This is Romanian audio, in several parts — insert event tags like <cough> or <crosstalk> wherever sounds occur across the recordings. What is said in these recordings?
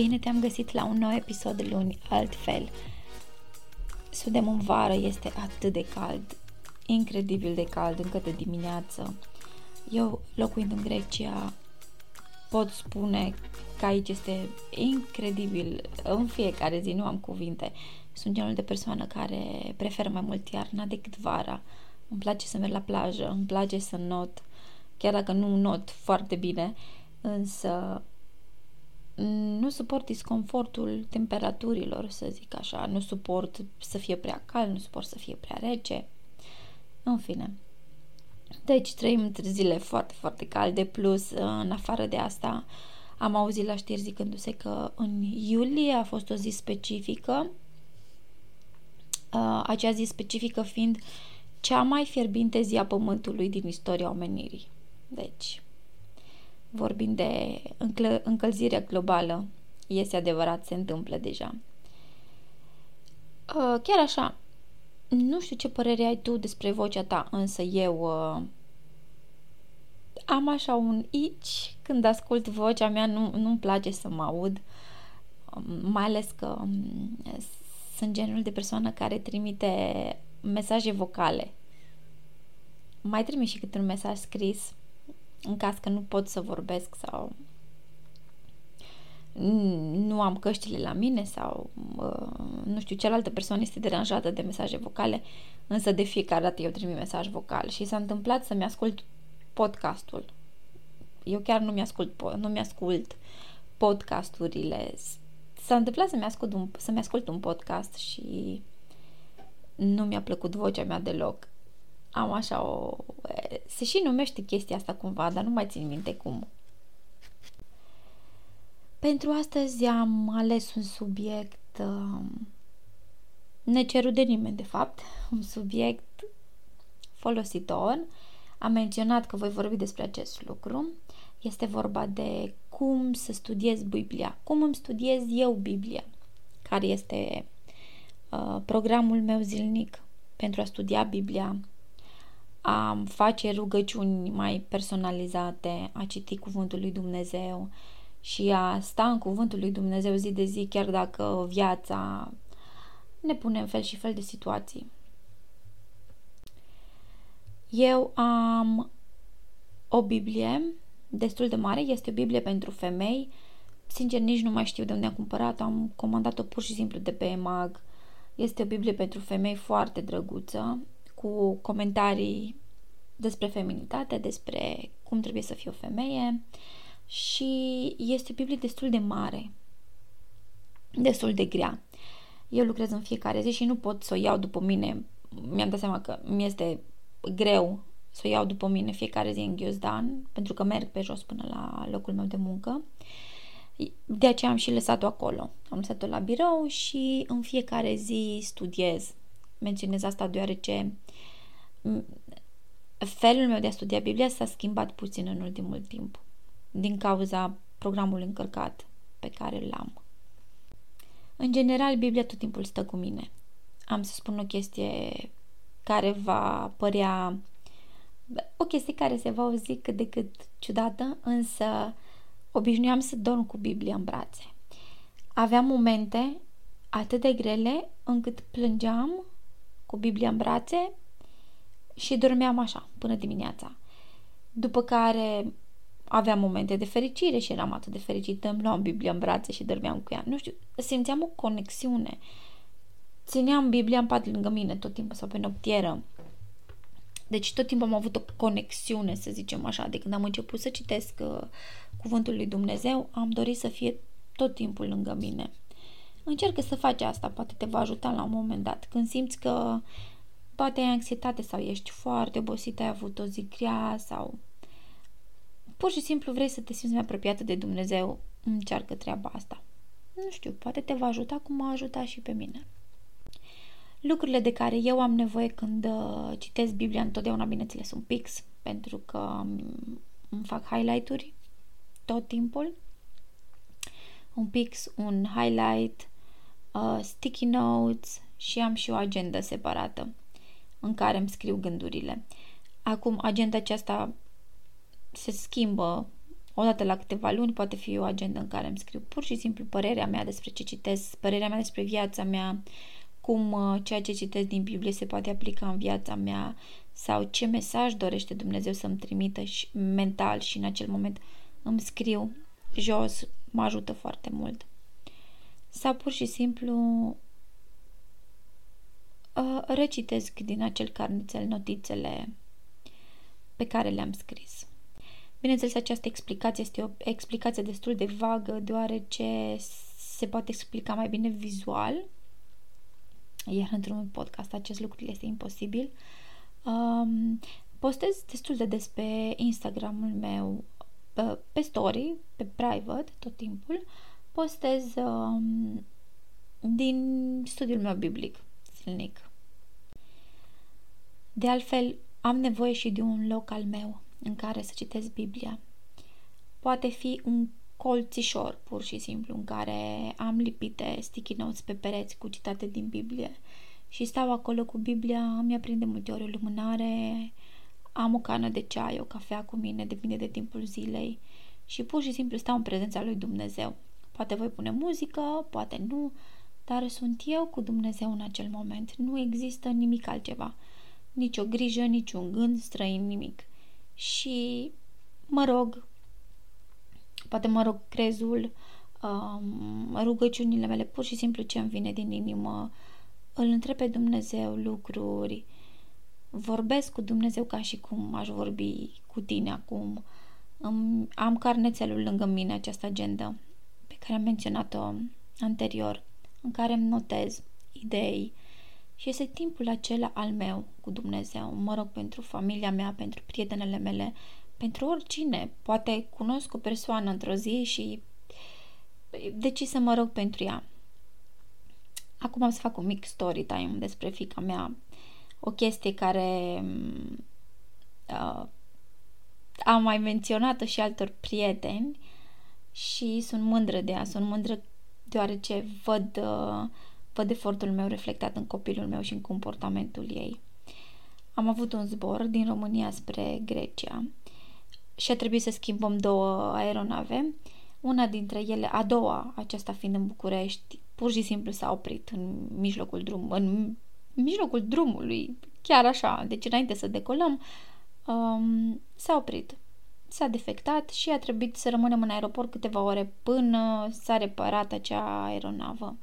Bine te-am găsit la un nou episod luni, altfel. Suntem în vară, este atât de cald, incredibil de cald încă de dimineață. Eu, locuind în Grecia, pot spune că aici este incredibil. În fiecare zi nu am cuvinte. Sunt genul de persoană care preferă mai mult iarna decât vara. Îmi place să merg la plajă, îmi place să not, chiar dacă nu not foarte bine, însă nu suport disconfortul temperaturilor, să zic așa, nu suport să fie prea cald, nu suport să fie prea rece. În fine. Deci trăim între zile foarte, foarte calde, plus în afară de asta am auzit la știri zicându-se că în iulie a fost o zi specifică, acea zi specifică fiind cea mai fierbinte zi a Pământului din istoria omenirii. Deci, vorbind de încăl- încălzirea globală, este adevărat, se întâmplă deja. Uh, chiar așa, nu știu ce părere ai tu despre vocea ta, însă eu uh, am așa un ici când ascult vocea mea, nu, nu-mi place să mă aud, um, mai ales că um, sunt genul de persoană care trimite mesaje vocale. Mai trimit și câte un mesaj scris în caz că nu pot să vorbesc sau nu am căștile la mine sau nu știu, cealaltă persoană este deranjată de mesaje vocale, însă de fiecare dată eu trimit mesaj vocal și s-a întâmplat să-mi ascult podcastul. Eu chiar nu mi-ascult, nu mi-ascult podcasturile. S-a întâmplat să-mi ascult, un, să-mi ascult un podcast și nu mi-a plăcut vocea mea deloc am așa o... Se și numește chestia asta cumva, dar nu mai țin minte cum. Pentru astăzi am ales un subiect uh, necerut de nimeni, de fapt, un subiect folositor. Am menționat că voi vorbi despre acest lucru. Este vorba de cum să studiez Biblia, cum îmi studiez eu Biblia, care este uh, programul meu zilnic pentru a studia Biblia a face rugăciuni mai personalizate, a citi Cuvântul lui Dumnezeu și a sta în Cuvântul lui Dumnezeu zi de zi, chiar dacă viața ne pune în fel și fel de situații. Eu am o Biblie destul de mare, este o Biblie pentru femei. Sincer, nici nu mai știu de unde am cumpărat, am comandat-o pur și simplu de pe EMAG. Este o Biblie pentru femei foarte drăguță cu comentarii despre feminitate, despre cum trebuie să fie o femeie și este o Biblie destul de mare, destul de grea. Eu lucrez în fiecare zi și nu pot să o iau după mine. Mi-am dat seama că mi este greu să o iau după mine fiecare zi în ghiozdan, pentru că merg pe jos până la locul meu de muncă. De aceea am și lăsat-o acolo. Am lăsat-o la birou și în fiecare zi studiez. Menționez asta deoarece felul meu de a studia Biblia s-a schimbat puțin în ultimul timp din cauza programului încărcat pe care l-am. În general, Biblia tot timpul stă cu mine. Am să spun o chestie care va părea o chestie care se va auzi cât de cât ciudată, însă obișnuiam să dorm cu Biblia în brațe. Aveam momente atât de grele încât plângeam cu Biblia în brațe și dormeam așa până dimineața. După care aveam momente de fericire și eram atât de fericită, îmi luam Biblia în brațe și dormeam cu ea. Nu știu, simțeam o conexiune. Țineam Biblia în pat lângă mine tot timpul sau pe noptieră. Deci tot timpul am avut o conexiune, să zicem așa, de când am început să citesc uh, cuvântul lui Dumnezeu, am dorit să fie tot timpul lângă mine. Încercă să faci asta, poate te va ajuta la un moment dat. Când simți că poate ai anxietate sau ești foarte obosit, ai avut o zi grea sau pur și simplu vrei să te simți mai apropiată de Dumnezeu, încearcă treaba asta. Nu știu, poate te va ajuta cum m-a ajutat și pe mine. Lucrurile de care eu am nevoie când uh, citesc Biblia, întotdeauna, bineînțeles, sunt pix, pentru că îmi fac highlight-uri tot timpul. Un pix, un highlight, uh, sticky notes și am și o agenda separată în care îmi scriu gândurile. Acum, agenda aceasta se schimbă odată la câteva luni, poate fi o agenda în care îmi scriu pur și simplu părerea mea despre ce citesc, părerea mea despre viața mea, cum uh, ceea ce citesc din Biblie se poate aplica în viața mea sau ce mesaj dorește Dumnezeu să-mi trimită și mental și în acel moment îmi scriu jos, mă ajută foarte mult. Sau pur și simplu uh, recitesc din acel carnițel notițele pe care le-am scris. Bineînțeles, această explicație este o explicație destul de vagă, deoarece se poate explica mai bine vizual, iar într-un podcast acest lucru este imposibil. Um, postez destul de des pe Instagramul meu, pe, pe story, pe private, tot timpul, postez um, din studiul meu biblic zilnic. De altfel, am nevoie și de un loc al meu în care să citesc Biblia. Poate fi un colțișor, pur și simplu, în care am lipite sticky notes pe pereți cu citate din Biblie și stau acolo cu Biblia, mi aprinde multe ori o lumânare, am o cană de ceai, o cafea cu mine, depinde de timpul zilei și pur și simplu stau în prezența lui Dumnezeu. Poate voi pune muzică, poate nu, dar sunt eu cu Dumnezeu în acel moment. Nu există nimic altceva. Nici o grijă, nici un gând străin, nimic și mă rog, poate mă rog crezul, um, rugăciunile mele, pur și simplu ce îmi vine din inimă, îl întreb pe Dumnezeu lucruri, vorbesc cu Dumnezeu ca și cum aș vorbi cu tine acum. Am carnețelul lângă mine, această agenda pe care am menționat-o anterior, în care îmi notez idei, și este timpul acela al meu cu Dumnezeu. Mă rog pentru familia mea, pentru prietenele mele, pentru oricine. Poate cunosc o persoană într-o zi și deci să mă rog pentru ea. Acum am să fac un mic story time despre fica mea. O chestie care uh, am mai menționat-o și altor prieteni și sunt mândră de ea. Sunt mândră deoarece văd uh, văd efortul meu reflectat în copilul meu și în comportamentul ei. Am avut un zbor din România spre Grecia și a trebuit să schimbăm două aeronave. Una dintre ele, a doua, aceasta fiind în București, pur și simplu s-a oprit în mijlocul drumului, în mijlocul drumului, chiar așa, deci înainte să decolăm, um, s-a oprit. S-a defectat și a trebuit să rămânem în aeroport câteva ore până s-a reparat acea aeronavă.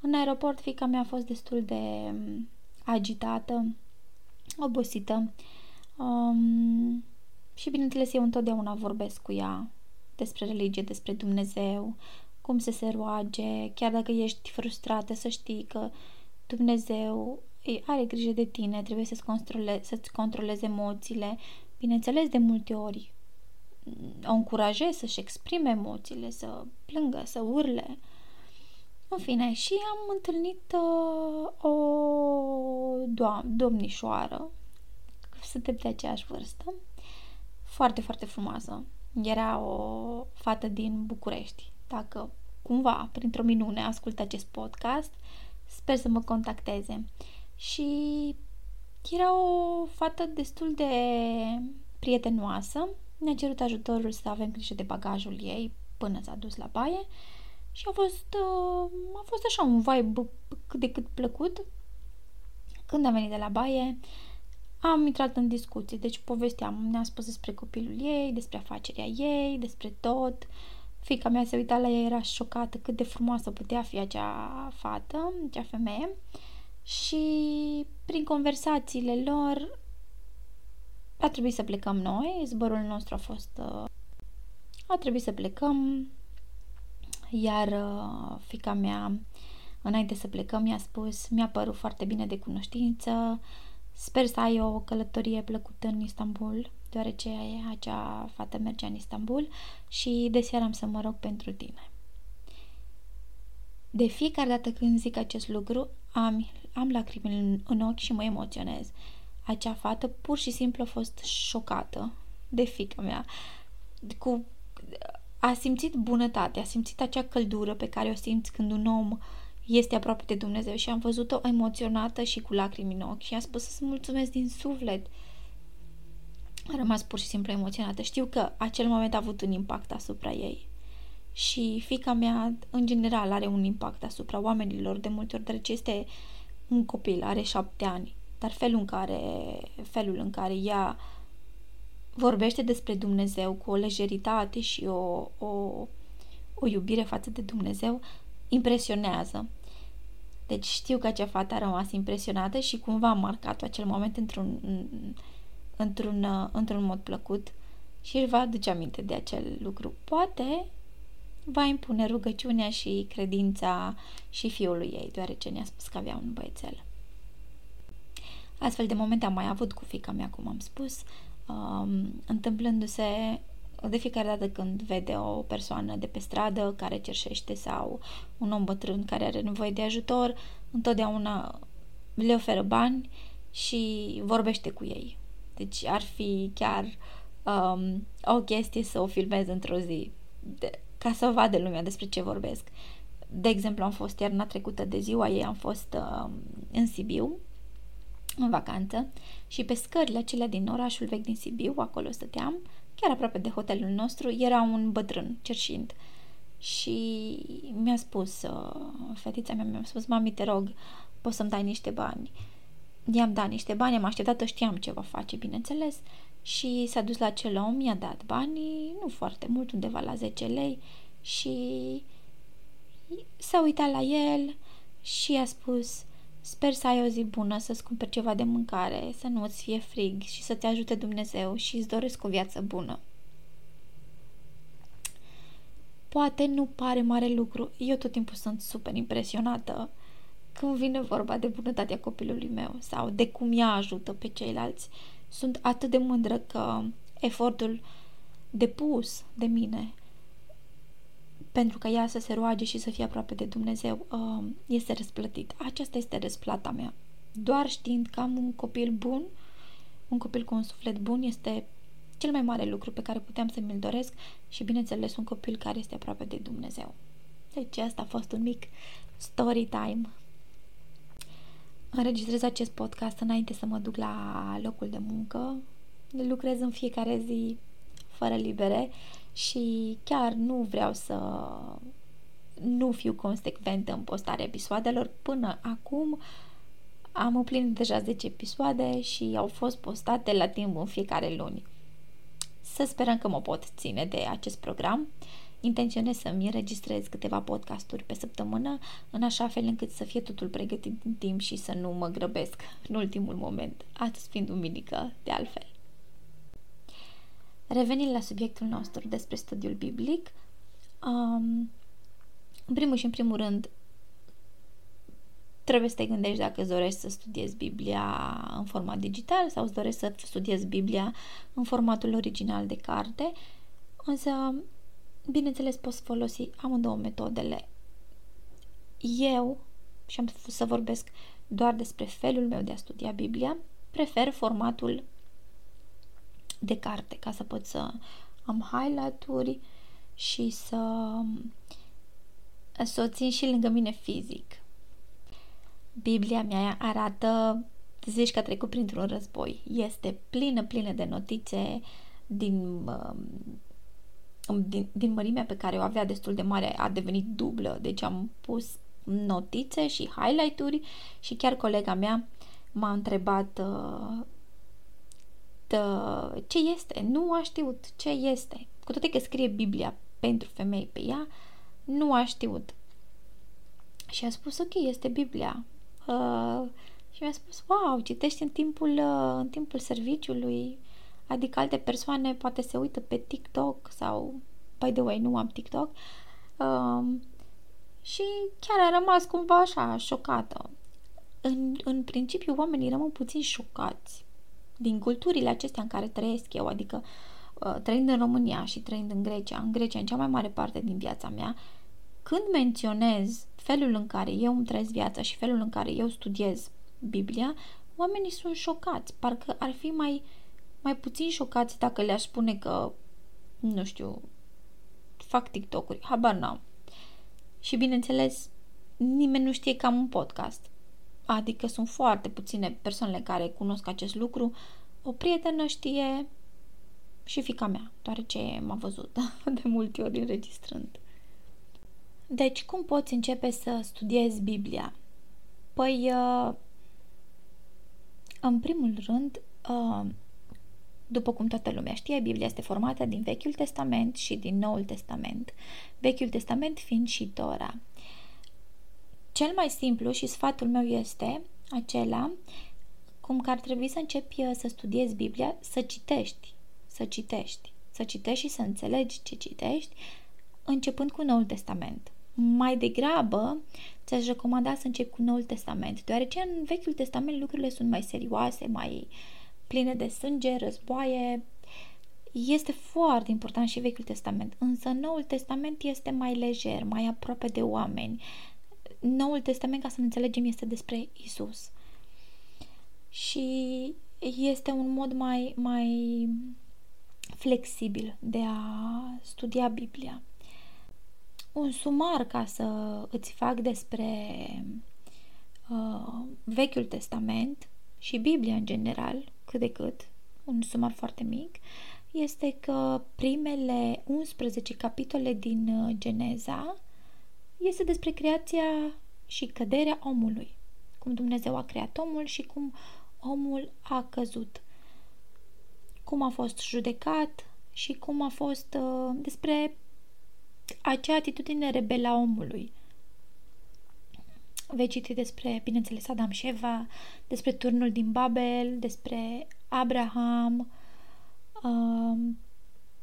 În aeroport, fica mea a fost destul de mm, agitată, obosită um, și, bineînțeles, eu întotdeauna vorbesc cu ea despre religie, despre Dumnezeu, cum să se roage, chiar dacă ești frustrată, să știi că Dumnezeu are grijă de tine, trebuie să-ți, controle, să-ți controleze emoțiile. Bineînțeles, de multe ori o încurajez să-și exprime emoțiile, să plângă, să urle, în fine, și am întâlnit uh, o do- domnișoară, suntem de aceeași vârstă, foarte, foarte frumoasă. Era o fată din București. Dacă cumva, printr-o minune, ascultă acest podcast, sper să mă contacteze. Și era o fată destul de prietenoasă. Ne-a cerut ajutorul să avem grijă de bagajul ei până s-a dus la baie și a fost, uh, a fost așa un vibe cât de cât plăcut. Când am venit de la baie, am intrat în discuții, deci povesteam, ne-a spus despre copilul ei, despre afacerea ei, despre tot. Fica mea se uita la ea, era șocată cât de frumoasă putea fi acea fată, acea femeie. Și prin conversațiile lor a trebuit să plecăm noi, zborul nostru a fost... Uh, a trebuit să plecăm, iar uh, fica mea, înainte să plecăm, mi-a spus, mi-a părut foarte bine de cunoștință, sper să ai o călătorie plăcută în Istanbul. deoarece acea fată mergea în Istanbul și de seara am să mă rog pentru tine. De fiecare dată când zic acest lucru, am, am lacrimi în, în ochi și mă emoționez. Acea fată pur și simplu a fost șocată de fica mea. Cu, a simțit bunătate, a simțit acea căldură pe care o simți când un om este aproape de Dumnezeu și am văzut-o emoționată și cu lacrimi în ochi și a spus să-ți mulțumesc din suflet. A rămas pur și simplu emoționată. Știu că acel moment a avut un impact asupra ei. Și fica mea, în general, are un impact asupra oamenilor de multe ori, deoarece este un copil, are șapte ani. Dar felul în care, felul în care ea vorbește despre Dumnezeu cu o lejeritate și o, o, o iubire față de Dumnezeu impresionează. Deci știu că acea fată a rămas impresionată și cumva a marcat acel moment într-un, într-un, într-un mod plăcut și își va aduce aminte de acel lucru. Poate va impune rugăciunea și credința și fiului ei, deoarece ne-a spus că avea un băiețel. Astfel de momente am mai avut cu fica mea, cum am spus, um, întâmplându-se de fiecare dată când vede o persoană de pe stradă care cerșește sau un om bătrân care are nevoie de ajutor, întotdeauna le oferă bani și vorbește cu ei. Deci ar fi chiar um, o chestie să o filmez într-o zi de, ca să vadă lumea despre ce vorbesc. De exemplu, am fost iarna trecută de ziua ei, am fost uh, în Sibiu, în vacanță, și pe scările acelea din orașul vechi din Sibiu, acolo stăteam, chiar aproape de hotelul nostru, era un bătrân cerșind. Și mi-a spus, uh, fetița mea mi-a spus, mami, te rog, poți să-mi dai niște bani. I-am dat niște bani, am așteptat-o, știam ce va face, bineînțeles, și s-a dus la acel om, mi-a dat banii, nu foarte mult, undeva la 10 lei, și s-a uitat la el și a spus, Sper să ai o zi bună, să-ți cumperi ceva de mâncare, să nu îți fie frig și să te ajute Dumnezeu și îți doresc o viață bună. Poate nu pare mare lucru, eu tot timpul sunt super impresionată când vine vorba de bunătatea copilului meu sau de cum ea ajută pe ceilalți. Sunt atât de mândră că efortul depus de mine pentru ca ea să se roage și să fie aproape de Dumnezeu, uh, este răsplătit. Aceasta este răsplata mea. Doar știind că am un copil bun, un copil cu un suflet bun, este cel mai mare lucru pe care puteam să mi-l doresc și, bineînțeles, un copil care este aproape de Dumnezeu. Deci asta a fost un mic story time. Înregistrez acest podcast înainte să mă duc la locul de muncă. Lucrez în fiecare zi fără libere și chiar nu vreau să nu fiu consecventă în postarea episoadelor. Până acum am împlinit deja 10 episoade și au fost postate la timp în fiecare luni. Să sperăm că mă pot ține de acest program. Intenționez să-mi înregistrez câteva podcasturi pe săptămână, în așa fel încât să fie totul pregătit în timp și să nu mă grăbesc în ultimul moment, atât fiind umilică de altfel. Revenind la subiectul nostru despre studiul biblic, um, în primul și în primul rând, trebuie să te gândești dacă îți dorești să studiezi Biblia în format digital sau îți dorești să studiezi Biblia în formatul original de carte, însă, bineînțeles, poți folosi amândouă metodele. Eu, și am să vorbesc doar despre felul meu de a studia Biblia, prefer formatul de carte ca să pot să am highlight-uri și să, să o țin și lângă mine fizic. Biblia mea arată, zici că a trecut printr-un război. Este plină, plină de notițe din, um, din, din mărimea pe care o avea destul de mare, a devenit dublă. Deci am pus notițe și highlight-uri și chiar colega mea m-a întrebat uh, uh, ce este, nu a știut ce este. Cu toate că scrie Biblia pentru femei pe ea, nu a știut. Și a spus, ok, este Biblia. Uh, și mi-a spus, wow, citești în timpul, uh, în timpul serviciului, adică alte persoane poate se uită pe TikTok sau, by the way, nu am TikTok. Uh, și chiar a rămas cumva așa, șocată. În, în principiu, oamenii rămân puțin șocați din culturile acestea în care trăiesc eu, adică uh, trăind în România și trăind în Grecia, în Grecia în cea mai mare parte din viața mea, când menționez felul în care eu îmi trăiesc viața și felul în care eu studiez Biblia, oamenii sunt șocați. Parcă ar fi mai, mai puțin șocați dacă le-aș spune că, nu știu, fac TikTok-uri. Habar n-am. Și bineînțeles, nimeni nu știe că am un podcast. Adică sunt foarte puține persoanele care cunosc acest lucru. O prietenă știe și fica mea, deoarece m-a văzut <laughs> de multe ori înregistrând. Deci, cum poți începe să studiezi Biblia? Păi, uh, în primul rând, uh, după cum toată lumea știe, Biblia este formată din Vechiul Testament și din Noul Testament. Vechiul Testament fiind și Tora. Cel mai simplu și sfatul meu este acela cum că ar trebui să începi uh, să studiezi Biblia, să citești, să citești, să citești și să înțelegi ce citești, începând cu Noul Testament. Mai degrabă, ți-aș recomanda să începi cu Noul Testament, deoarece în Vechiul Testament lucrurile sunt mai serioase, mai pline de sânge, războaie. Este foarte important și Vechiul Testament, însă Noul Testament este mai lejer, mai aproape de oameni. Noul Testament, ca să ne înțelegem, este despre Isus. Și este un mod mai, mai flexibil de a studia Biblia un sumar ca să îți fac despre uh, Vechiul Testament și Biblia în general, cât de cât, un sumar foarte mic, este că primele 11 capitole din uh, Geneza este despre creația și căderea omului. Cum Dumnezeu a creat omul și cum omul a căzut. Cum a fost judecat și cum a fost uh, despre acea atitudine rebelă a omului. Vei citi despre, bineînțeles, Adam și Eva, despre turnul din Babel, despre Abraham, uh,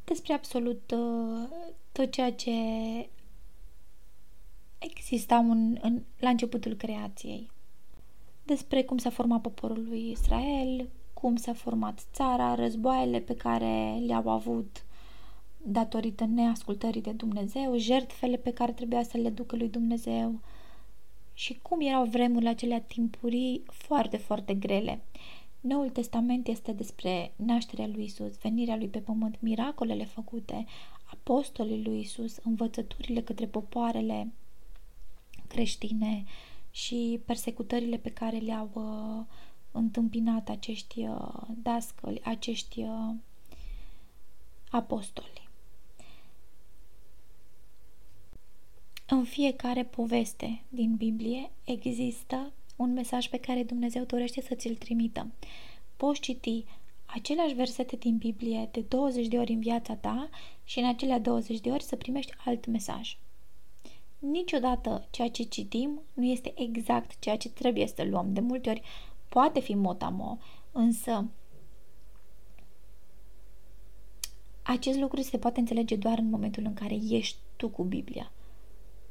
despre absolut uh, tot ceea ce exista un, în, la începutul creației. Despre cum s-a format poporul lui Israel, cum s-a format țara, războaiele pe care le-au avut datorită neascultării de Dumnezeu, jertfele pe care trebuia să le ducă lui Dumnezeu și cum erau vremurile acelea timpurii foarte, foarte grele. Noul Testament este despre nașterea lui Isus, venirea lui pe pământ, miracolele făcute, apostolii lui Isus, învățăturile către popoarele creștine și persecutările pe care le-au uh, întâmpinat acești uh, dascăli, acești uh, apostoli. În fiecare poveste din Biblie există un mesaj pe care Dumnezeu dorește să ți-l trimită. Poți citi aceleași versete din Biblie de 20 de ori în viața ta și în acelea 20 de ori să primești alt mesaj. Niciodată ceea ce citim nu este exact ceea ce trebuie să luăm. De multe ori poate fi motamo, însă acest lucru se poate înțelege doar în momentul în care ești tu cu Biblia.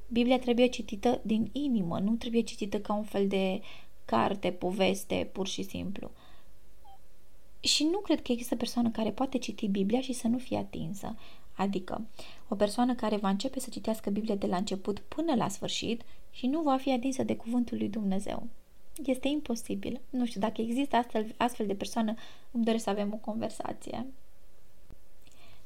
Biblia trebuie citită din inimă, nu trebuie citită ca un fel de carte, poveste, pur și simplu. Și nu cred că există persoană care poate citi Biblia și să nu fie atinsă. Adică, o persoană care va începe să citească Biblia de la început până la sfârșit și nu va fi atinsă de cuvântul lui Dumnezeu. Este imposibil. Nu știu, dacă există astfel, astfel de persoană, îmi doresc să avem o conversație.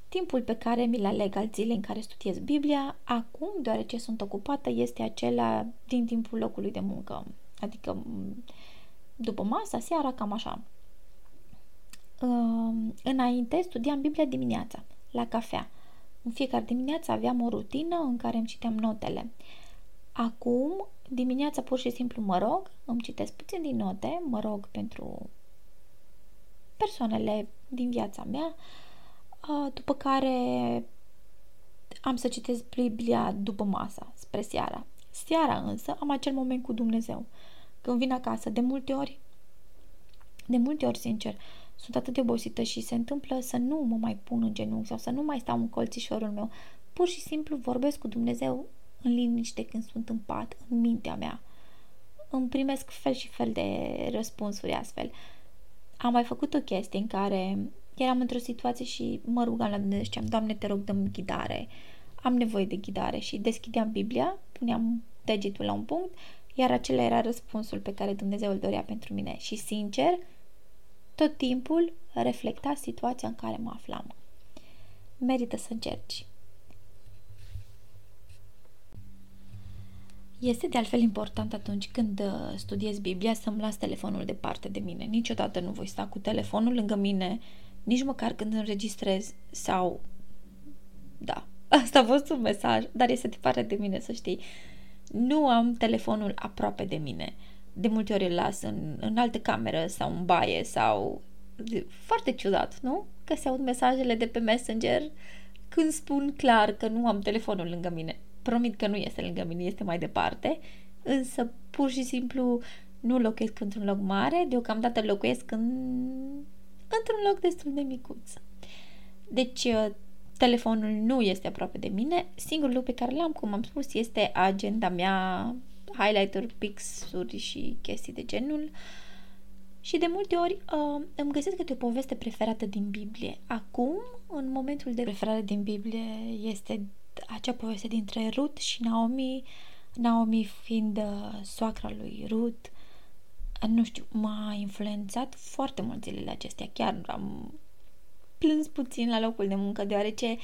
Timpul pe care mi-l aleg al zilei în care studiez Biblia, acum, deoarece sunt ocupată, este acela din timpul locului de muncă. Adică după masa, seara, cam așa. Înainte studiam Biblia dimineața, la cafea. În fiecare dimineață aveam o rutină în care îmi citeam notele. Acum, dimineața pur și simplu mă rog, îmi citesc puțin din note, mă rog pentru persoanele din viața mea, după care am să citesc Biblia după masa, spre seara. Seara însă am acel moment cu Dumnezeu. Când vin acasă, de multe ori, de multe ori, sincer, sunt atât de obosită și se întâmplă să nu mă mai pun în genunchi sau să nu mai stau în colțișorul meu. Pur și simplu vorbesc cu Dumnezeu în liniște când sunt în pat, în mintea mea. Îmi primesc fel și fel de răspunsuri astfel. am mai făcut o chestie în care eram într-o situație și mă rugam la Dumnezeu și ziceam, Doamne, te rog, dă ghidare. Am nevoie de ghidare și deschideam Biblia, puneam degetul la un punct, iar acela era răspunsul pe care Dumnezeu îl dorea pentru mine. Și, sincer, tot timpul reflecta situația în care mă aflam. Merită să încerci. Este de altfel important atunci când uh, studiez Biblia să-mi las telefonul departe de mine. Niciodată nu voi sta cu telefonul lângă mine, nici măcar când înregistrez sau... Da, <laughs> asta a fost un mesaj, dar este departe de mine, să știi. Nu am telefonul aproape de mine. De multe ori îl las în, în altă cameră sau în baie sau... Foarte ciudat, nu? Că se aud mesajele de pe Messenger când spun clar că nu am telefonul lângă mine promit că nu este lângă mine, este mai departe, însă pur și simplu nu locuiesc într-un loc mare, deocamdată locuiesc în, într-un loc destul de micuț. Deci, uh, telefonul nu este aproape de mine. Singurul lucru pe care l-am, cum am spus, este agenda mea, highlighter, pixuri și chestii de genul. Și de multe ori uh, îmi găsesc câte o poveste preferată din Biblie. Acum, în momentul de preferare din Biblie, este acea poveste dintre Ruth și Naomi, Naomi fiind uh, soacra lui Ruth, uh, nu știu, m-a influențat foarte mult zilele acestea. Chiar am plâns puțin la locul de muncă, deoarece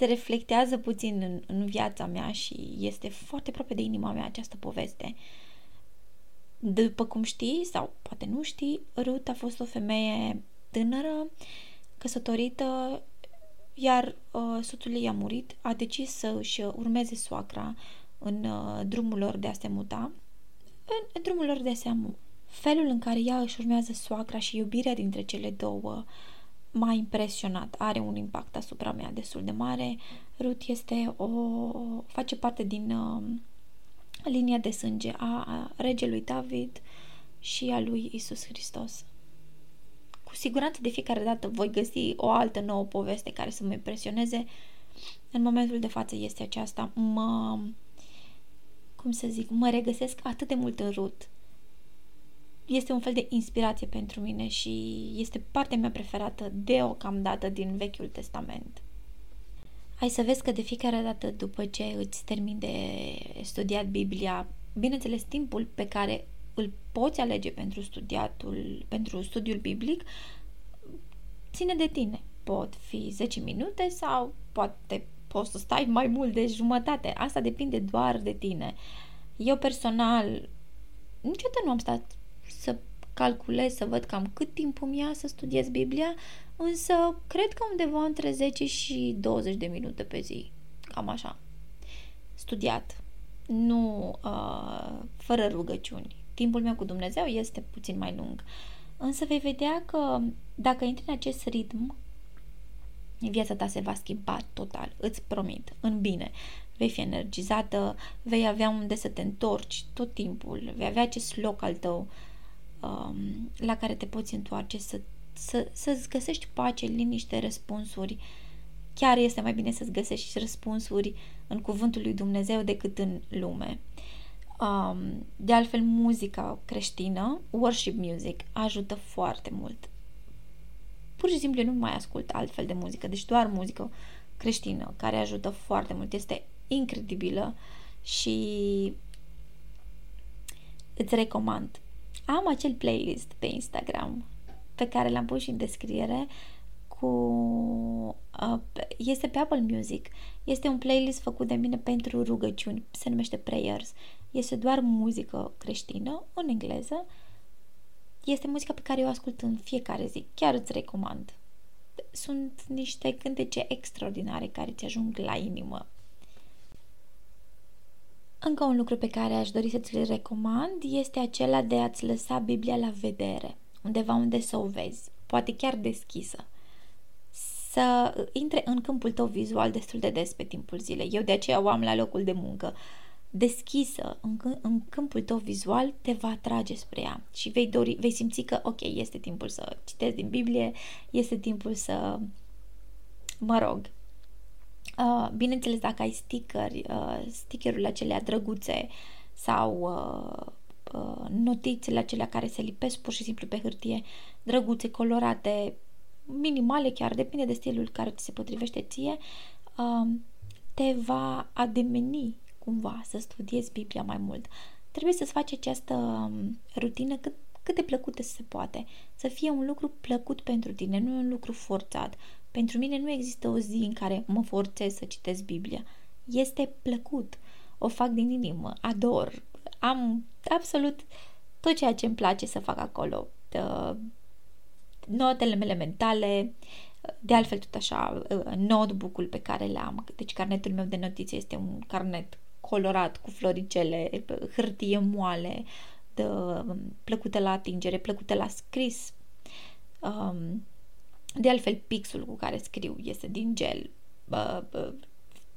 se reflectează puțin în, în viața mea și este foarte aproape de inima mea această poveste. După cum știi, sau poate nu știi, Ruth a fost o femeie tânără, căsătorită iar uh, soțul ei a murit, a decis să își urmeze soacra în uh, drumul lor de a se muta, în, în drumul lor de a se amu. Felul în care ea își urmează soacra și iubirea dintre cele două m-a impresionat, are un impact asupra mea destul de mare. Ruth este o, face parte din uh, linia de sânge a, a regelui David și a lui Isus Hristos cu siguranță de fiecare dată voi găsi o altă nouă poveste care să mă impresioneze. În momentul de față este aceasta. Mă, cum să zic, mă regăsesc atât de mult în rut. Este un fel de inspirație pentru mine și este partea mea preferată deocamdată din Vechiul Testament. Ai să vezi că de fiecare dată după ce îți termin de studiat Biblia, bineînțeles timpul pe care îl poți alege pentru studiatul, pentru studiul biblic, ține de tine. Pot fi 10 minute sau poate poți să stai mai mult de jumătate. Asta depinde doar de tine. Eu personal niciodată nu am stat să calculez, să văd cam cât timp îmi ia să studiez Biblia, însă cred că undeva între 10 și 20 de minute pe zi. Cam așa. Studiat. Nu uh, fără rugăciuni timpul meu cu Dumnezeu este puțin mai lung. Însă vei vedea că dacă intri în acest ritm, viața ta se va schimba total, îți promit, în bine. Vei fi energizată, vei avea unde să te întorci tot timpul, vei avea acest loc al tău um, la care te poți întoarce, să, să, să-ți găsești pace, liniște, răspunsuri. Chiar este mai bine să-ți găsești răspunsuri în cuvântul lui Dumnezeu decât în lume. Um, de altfel, muzica creștină, worship music, ajută foarte mult. Pur și simplu nu mai ascult altfel de muzică, deci doar muzică creștină, care ajută foarte mult. Este incredibilă și îți recomand. Am acel playlist pe Instagram pe care l-am pus și în descriere cu uh, este pe Apple Music. Este un playlist făcut de mine pentru rugăciuni, se numește Prayers este doar muzică creștină, în engleză. Este muzica pe care eu o ascult în fiecare zi. Chiar îți recomand. Sunt niște cântece extraordinare care ți ajung la inimă. Încă un lucru pe care aș dori să ți-l recomand este acela de a-ți lăsa Biblia la vedere, undeva unde să o vezi, poate chiar deschisă. Să intre în câmpul tău vizual destul de des pe timpul zilei. Eu de aceea o am la locul de muncă deschisă în, în câmpul tău vizual te va atrage spre ea și vei, dori, vei simți că, ok, este timpul să citesc din Biblie, este timpul să, mă rog, uh, bineînțeles dacă ai stickeri, uh, stickerurile acelea drăguțe sau uh, uh, notițele acelea care se lipesc pur și simplu pe hârtie, drăguțe, colorate, minimale chiar, depinde de stilul care ți se potrivește ție, uh, te va ademeni cumva să studiezi Biblia mai mult. Trebuie să-ți faci această um, rutină cât, cât de plăcută se poate. Să fie un lucru plăcut pentru tine, nu un lucru forțat. Pentru mine nu există o zi în care mă forțez să citesc Biblia. Este plăcut. O fac din inimă, ador. Am absolut tot ceea ce îmi place să fac acolo. Notele mele mentale, de altfel tot așa, notebook-ul pe care l-am, deci carnetul meu de notițe este un carnet colorat cu floricele, hârtie moale, de, plăcută la atingere, plăcută la scris. Um, de altfel, pixul cu care scriu este din gel. Uh, uh,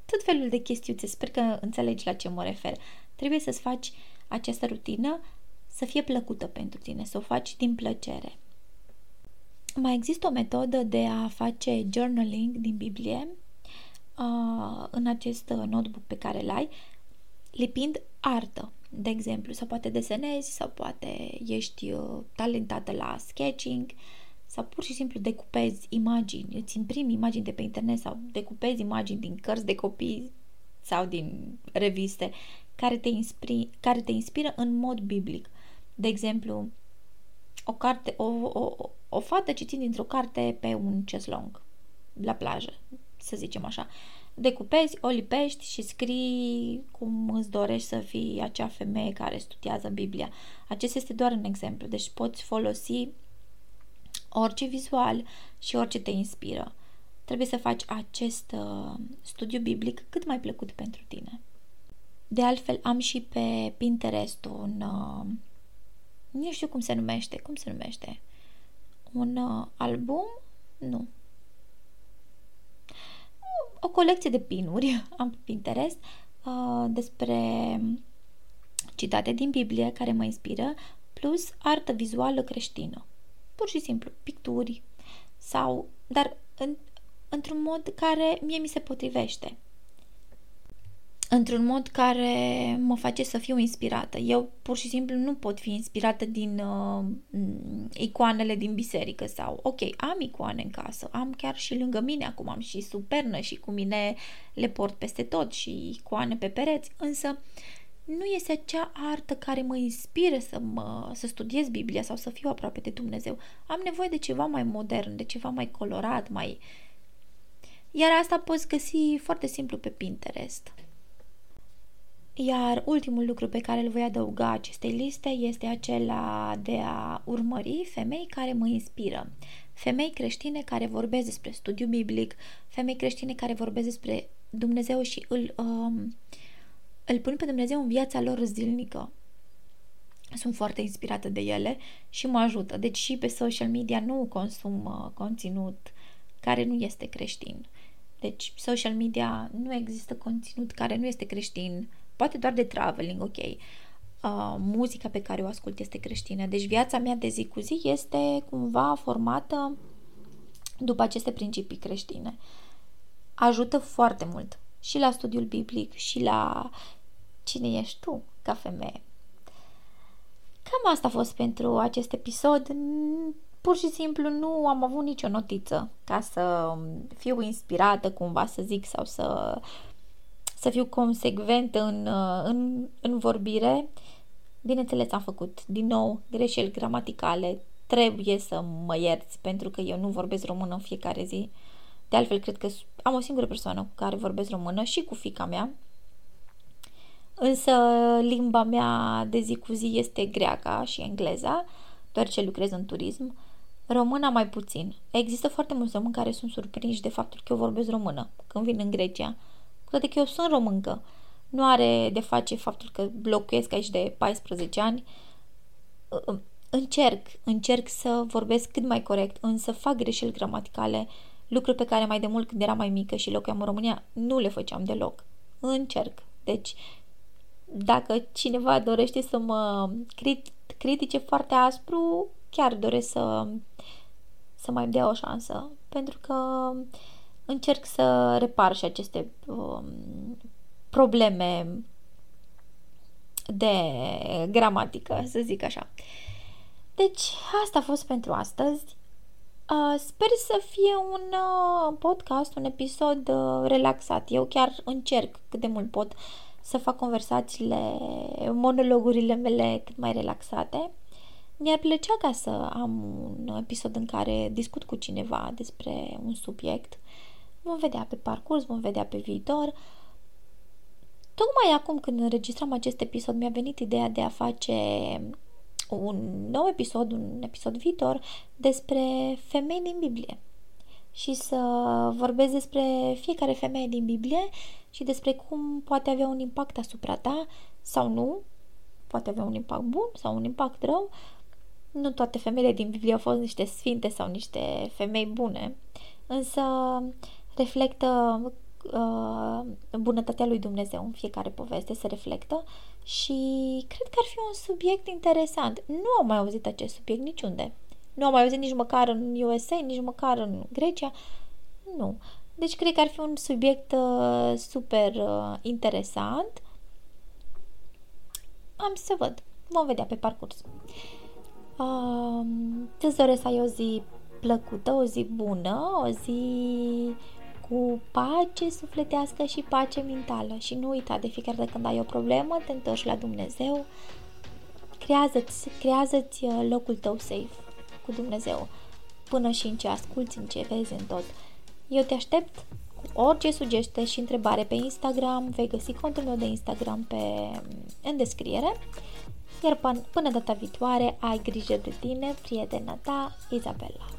tot felul de chestiuțe. Sper că înțelegi la ce mă refer. Trebuie să-ți faci această rutină să fie plăcută pentru tine, să o faci din plăcere. Mai există o metodă de a face journaling din Biblie uh, în acest notebook pe care îl ai, lipind artă, de exemplu, sau poate desenezi, sau poate ești uh, talentată la sketching, sau pur și simplu decupezi imagini, îți imprimi imagini de pe internet sau decupezi imagini din cărți de copii sau din reviste care te, inspiri, care te inspiră în mod biblic. De exemplu, o, carte, o, o, o fată citind dintr-o carte pe un ceslong la plajă, să zicem așa. Decupezi, o lipești și scrii cum îți dorești să fii acea femeie care studiază Biblia. Acesta este doar un exemplu, deci poți folosi orice vizual și orice te inspiră. Trebuie să faci acest uh, studiu biblic cât mai plăcut pentru tine. De altfel, am și pe Pinterest un... Uh, nu știu cum se numește. Cum se numește? Un uh, album? Nu. O colecție de pinuri <laughs> am pe Pinterest uh, despre citate din Biblie care mă inspiră, plus artă vizuală creștină pur și simplu, picturi sau, dar în, într-un mod care mie mi se potrivește. Într-un mod care mă face să fiu inspirată. Eu pur și simplu nu pot fi inspirată din uh, icoanele din biserică sau, ok, am icoane în casă, am chiar și lângă mine, acum am și supernă și cu mine le port peste tot și icoane pe pereți, însă uh, nu este acea artă care mă inspiră să, mă, să studiez Biblia sau să fiu aproape de Dumnezeu. Am nevoie de ceva mai modern, de ceva mai colorat, mai... Iar asta poți găsi foarte simplu pe Pinterest. Iar ultimul lucru pe care îl voi adăuga acestei liste este acela de a urmări femei care mă inspiră. Femei creștine care vorbesc despre studiu biblic, femei creștine care vorbesc despre Dumnezeu și îl um, îl pun pe Dumnezeu în viața lor zilnică. Sunt foarte inspirată de ele și mă ajută. Deci și pe social media nu consum uh, conținut care nu este creștin. Deci social media nu există conținut care nu este creștin, poate doar de traveling, ok. Uh, muzica pe care o ascult este creștină. Deci viața mea de zi cu zi este cumva formată după aceste principii creștine. Ajută foarte mult și la studiul biblic și la cine ești tu ca femeie. Cam asta a fost pentru acest episod. Pur și simplu nu am avut nicio notiță ca să fiu inspirată cumva să zic sau să, să fiu consecvent în, în, în vorbire. Bineînțeles, am făcut din nou greșeli gramaticale. Trebuie să mă ierți pentru că eu nu vorbesc română în fiecare zi. De altfel, cred că am o singură persoană cu care vorbesc română și cu fica mea. Însă limba mea de zi cu zi este greaca și engleza, doar ce lucrez în turism. Româna mai puțin. Există foarte mulți români care sunt surprinși de faptul că eu vorbesc română când vin în Grecia. Cu toate că eu sunt româncă. Nu are de face faptul că blocuiesc aici de 14 ani. Încerc, încerc să vorbesc cât mai corect, însă fac greșeli gramaticale, lucruri pe care mai de mult când eram mai mică și locuiam în România nu le făceam deloc. Încerc. Deci dacă cineva dorește să mă crit- critice foarte aspru, chiar doresc să, să mai dea o șansă, pentru că încerc să repar și aceste um, probleme de gramatică, să zic așa. Deci, asta a fost pentru astăzi. Uh, sper să fie un uh, podcast, un episod uh, relaxat. Eu chiar încerc cât de mult pot să fac conversațiile, monologurile mele cât mai relaxate. Mi-ar plăcea ca să am un episod în care discut cu cineva despre un subiect. Vom vedea pe parcurs, vom vedea pe viitor. Tocmai acum când înregistram acest episod mi-a venit ideea de a face un nou episod, un episod viitor despre femei din Biblie. Și să vorbesc despre fiecare femeie din Biblie și despre cum poate avea un impact asupra ta sau nu, poate avea un impact bun sau un impact rău. Nu toate femeile din Biblie au fost niște sfinte sau niște femei bune, însă reflectă uh, bunătatea lui Dumnezeu în fiecare poveste, se reflectă și cred că ar fi un subiect interesant. Nu am mai auzit acest subiect niciunde. Nu am mai auzit nici măcar în USA, nici măcar în Grecia. Nu. Deci cred că ar fi un subiect uh, super uh, interesant. Am să văd. Vom vedea pe parcurs. Uh, îți doresc să ai o zi plăcută, o zi bună, o zi cu pace sufletească și pace mentală. Și nu uita, de fiecare dată când ai o problemă, te întorci la Dumnezeu, creează-ți, creează-ți uh, locul tău safe cu Dumnezeu, până și în ce asculți, în ce vezi, în tot. Eu te aștept cu orice sugestie și întrebare pe Instagram, vei găsi contul meu de Instagram pe, în descriere. Iar până, până data viitoare, ai grijă de tine, prietena ta, Izabela.